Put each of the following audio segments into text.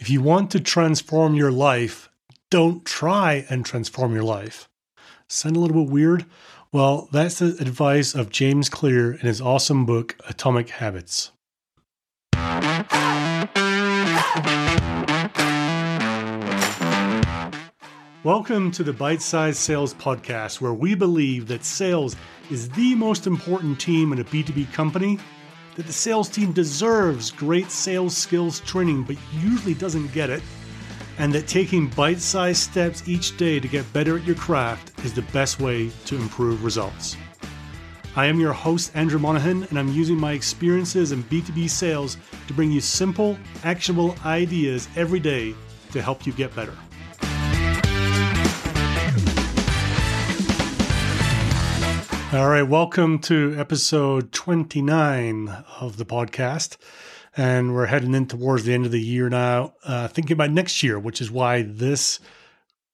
If you want to transform your life, don't try and transform your life. Sound a little bit weird? Well, that's the advice of James Clear in his awesome book, Atomic Habits. Welcome to the Bite Size Sales Podcast, where we believe that sales is the most important team in a B2B company that the sales team deserves great sales skills training, but usually doesn't get it, and that taking bite sized steps each day to get better at your craft is the best way to improve results. I am your host, Andrew Monahan, and I'm using my experiences in B2B sales to bring you simple, actionable ideas every day to help you get better. All right, welcome to episode 29 of the podcast. And we're heading in towards the end of the year now, uh, thinking about next year, which is why this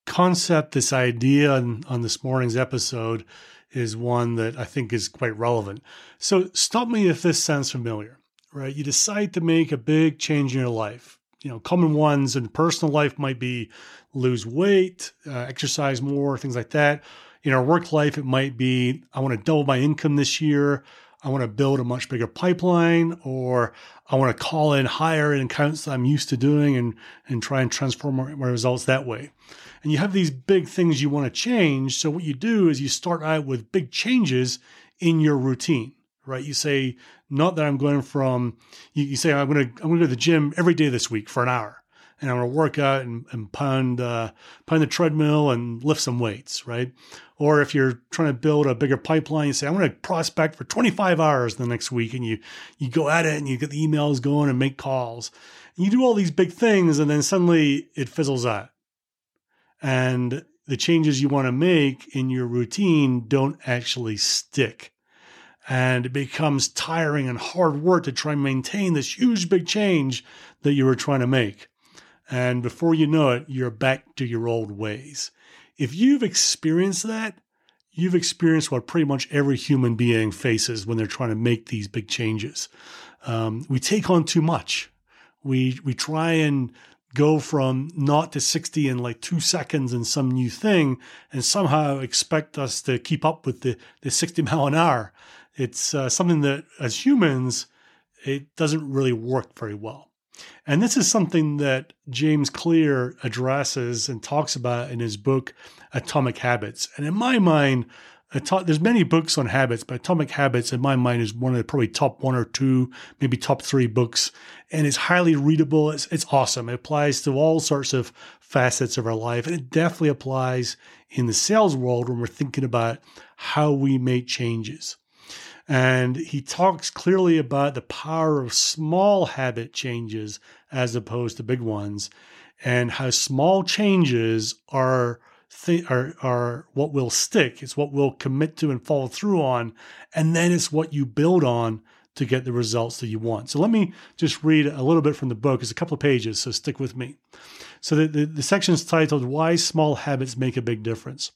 concept, this idea on, on this morning's episode is one that I think is quite relevant. So, stop me if this sounds familiar, right? You decide to make a big change in your life. You know, common ones in personal life might be lose weight, uh, exercise more, things like that in our work life, it might be I want to double my income this year. I want to build a much bigger pipeline, or I want to call in higher in accounts that I'm used to doing and, and try and transform my, my results that way. And you have these big things you want to change. So, what you do is you start out with big changes in your routine, right? You say, not that I'm going from, you, you say, I'm going to, I'm going to go to the gym every day this week for an hour and I'm going to work out and, and pound, uh, pound the treadmill and lift some weights, right? Or if you're trying to build a bigger pipeline, you say, I'm going to prospect for 25 hours the next week. And you, you go at it and you get the emails going and make calls. And you do all these big things and then suddenly it fizzles out. And the changes you want to make in your routine don't actually stick. And it becomes tiring and hard work to try and maintain this huge big change that you were trying to make. And before you know it, you're back to your old ways. If you've experienced that, you've experienced what pretty much every human being faces when they're trying to make these big changes. Um, we take on too much. We we try and go from naught to 60 in like two seconds in some new thing and somehow expect us to keep up with the, the 60 mile an hour. It's uh, something that as humans, it doesn't really work very well. And this is something that James Clear addresses and talks about in his book, Atomic Habits. And in my mind, there's many books on habits, but Atomic Habits, in my mind, is one of the probably top one or two, maybe top three books. And it's highly readable. It's, it's awesome. It applies to all sorts of facets of our life. And it definitely applies in the sales world when we're thinking about how we make changes. And he talks clearly about the power of small habit changes as opposed to big ones, and how small changes are th- are are what will stick. It's what we'll commit to and follow through on, and then it's what you build on to get the results that you want. So let me just read a little bit from the book. It's a couple of pages, so stick with me. So the, the, the section is titled Why Small Habits Make a Big Difference.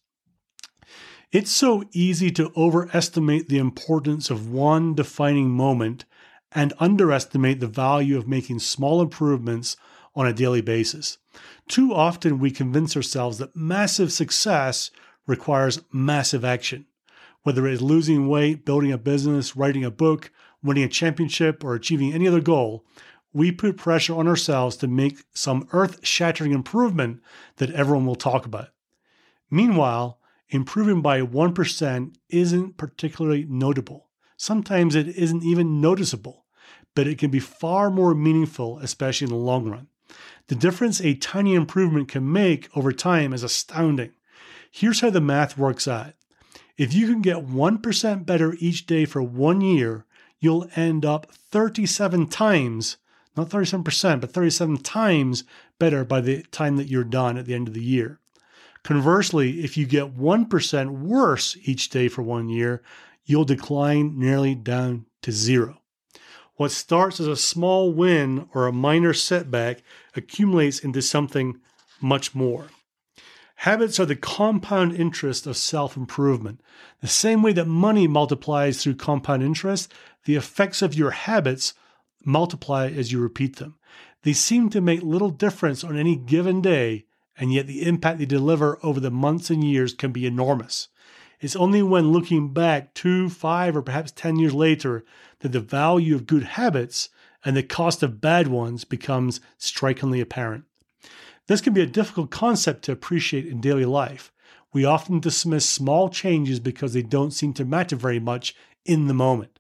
It's so easy to overestimate the importance of one defining moment and underestimate the value of making small improvements on a daily basis. Too often, we convince ourselves that massive success requires massive action. Whether it is losing weight, building a business, writing a book, winning a championship, or achieving any other goal, we put pressure on ourselves to make some earth shattering improvement that everyone will talk about. Meanwhile, improving by 1% isn't particularly notable. Sometimes it isn't even noticeable, but it can be far more meaningful, especially in the long run. The difference a tiny improvement can make over time is astounding. Here's how the math works out. If you can get 1% better each day for one year, you'll end up 37 times, not 37%, but 37 times better by the time that you're done at the end of the year. Conversely, if you get 1% worse each day for one year, you'll decline nearly down to zero. What starts as a small win or a minor setback accumulates into something much more. Habits are the compound interest of self improvement. The same way that money multiplies through compound interest, the effects of your habits multiply as you repeat them. They seem to make little difference on any given day, and yet the impact they deliver over the months and years can be enormous. It's only when looking back two, five, or perhaps 10 years later that the value of good habits and the cost of bad ones becomes strikingly apparent. This can be a difficult concept to appreciate in daily life. We often dismiss small changes because they don't seem to matter very much in the moment.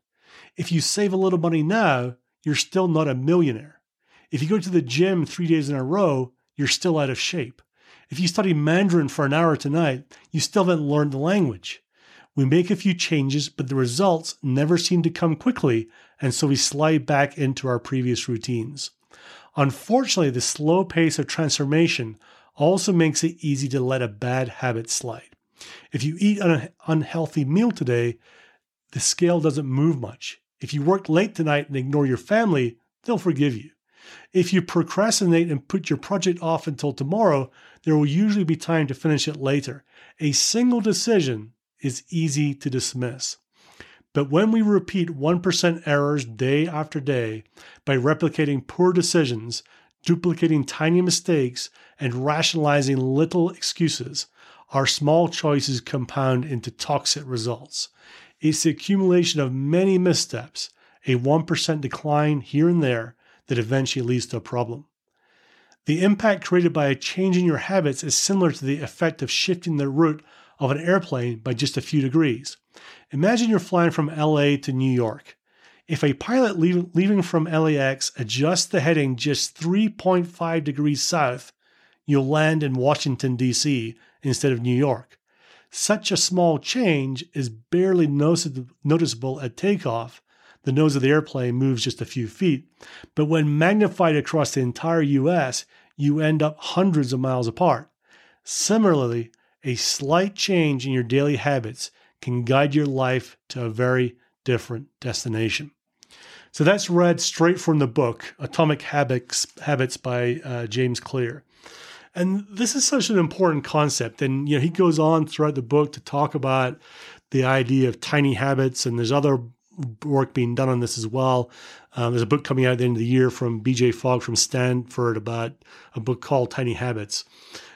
If you save a little money now, you're still not a millionaire. If you go to the gym three days in a row, you're still out of shape. If you study Mandarin for an hour tonight, you still haven't learned the language. We make a few changes, but the results never seem to come quickly, and so we slide back into our previous routines. Unfortunately, the slow pace of transformation also makes it easy to let a bad habit slide. If you eat an unhealthy meal today, the scale doesn't move much. If you work late tonight and ignore your family, they'll forgive you. If you procrastinate and put your project off until tomorrow, there will usually be time to finish it later. A single decision is easy to dismiss. But when we repeat 1% errors day after day by replicating poor decisions, duplicating tiny mistakes, and rationalizing little excuses, our small choices compound into toxic results. It's the accumulation of many missteps, a 1% decline here and there, that eventually leads to a problem. The impact created by a change in your habits is similar to the effect of shifting the route of an airplane by just a few degrees. Imagine you're flying from LA to New York. If a pilot leave, leaving from LAX adjusts the heading just 3.5 degrees south, you'll land in Washington, D.C. instead of New York. Such a small change is barely noticeable at takeoff, the nose of the airplane moves just a few feet. But when magnified across the entire US, you end up hundreds of miles apart. Similarly, a slight change in your daily habits can guide your life to a very different destination. So that's read straight from the book, Atomic Habits, Habits by uh, James Clear. And this is such an important concept. And you know, he goes on throughout the book to talk about the idea of tiny habits, and there's other work being done on this as well. Um, there's a book coming out at the end of the year from BJ Fogg from Stanford about a book called Tiny Habits.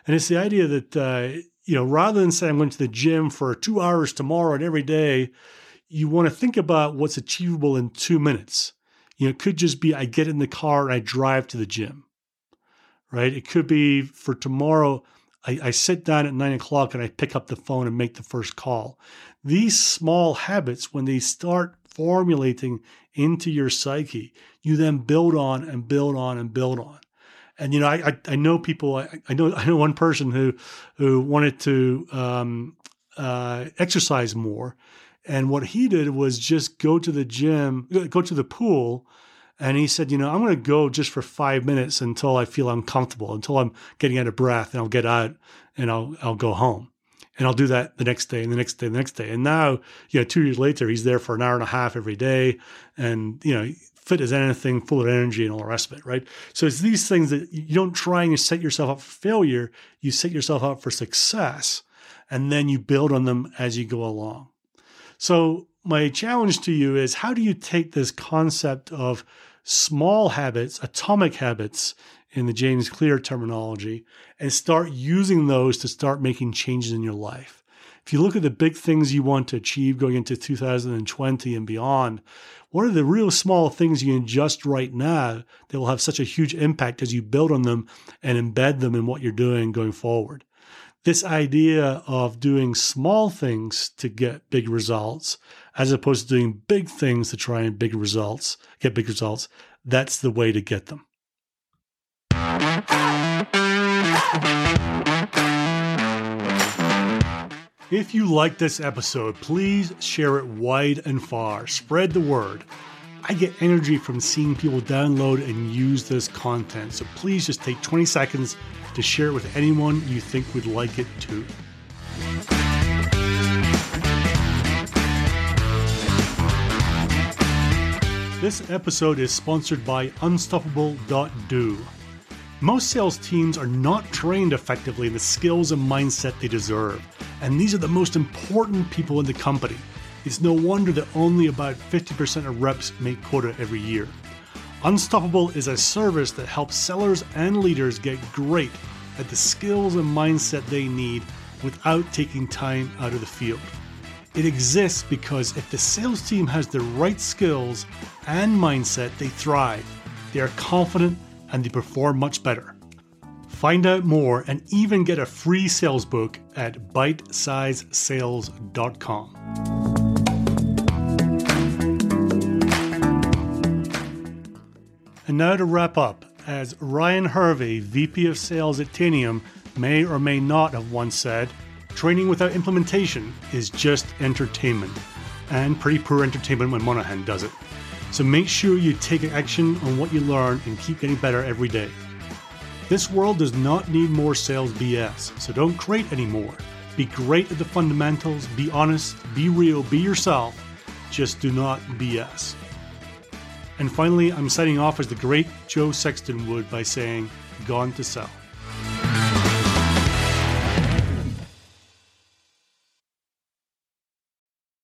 And it's the idea that, uh, you know, rather than say I'm going to the gym for two hours tomorrow and every day, you want to think about what's achievable in two minutes. You know, it could just be I get in the car and I drive to the gym, right? It could be for tomorrow, I, I sit down at nine o'clock and I pick up the phone and make the first call. These small habits, when they start formulating into your psyche, you then build on and build on and build on. And you know, I I, I know people. I, I, know I know one person who who wanted to um, uh, exercise more, and what he did was just go to the gym, go to the pool, and he said, you know, I'm going to go just for five minutes until I feel uncomfortable, until I'm getting out of breath, and I'll get out and I'll I'll go home and I'll do that the next day and the next day, and the next day. And now, you know, two years later, he's there for an hour and a half every day, and you know, fit as anything, full of energy, and all the rest of it, right? So it's these things that you don't try and you set yourself up for failure; you set yourself up for success, and then you build on them as you go along. So my challenge to you is: how do you take this concept of small habits, atomic habits, in the James Clear terminology and start using those to start making changes in your life. If you look at the big things you want to achieve going into 2020 and beyond, what are the real small things you can adjust right now that will have such a huge impact as you build on them and embed them in what you're doing going forward? this idea of doing small things to get big results as opposed to doing big things to try and big results, get big results, that's the way to get them. If you like this episode, please share it wide and far. Spread the word. I get energy from seeing people download and use this content, so please just take 20 seconds to share it with anyone you think would like it too. This episode is sponsored by Unstoppable.do. Most sales teams are not trained effectively in the skills and mindset they deserve, and these are the most important people in the company. It's no wonder that only about 50% of reps make quota every year. Unstoppable is a service that helps sellers and leaders get great at the skills and mindset they need without taking time out of the field. It exists because if the sales team has the right skills and mindset, they thrive. They are confident and they perform much better. Find out more and even get a free sales book at bitesizesales.com. And now to wrap up, as Ryan Harvey, VP of Sales at Tanium, may or may not have once said, training without implementation is just entertainment. And pretty poor entertainment when Monahan does it. So make sure you take action on what you learn and keep getting better every day. This world does not need more sales BS, so don't create any more. Be great at the fundamentals, be honest, be real, be yourself, just do not BS. And finally, I'm signing off as the great Joe Sexton would by saying, Gone to sell.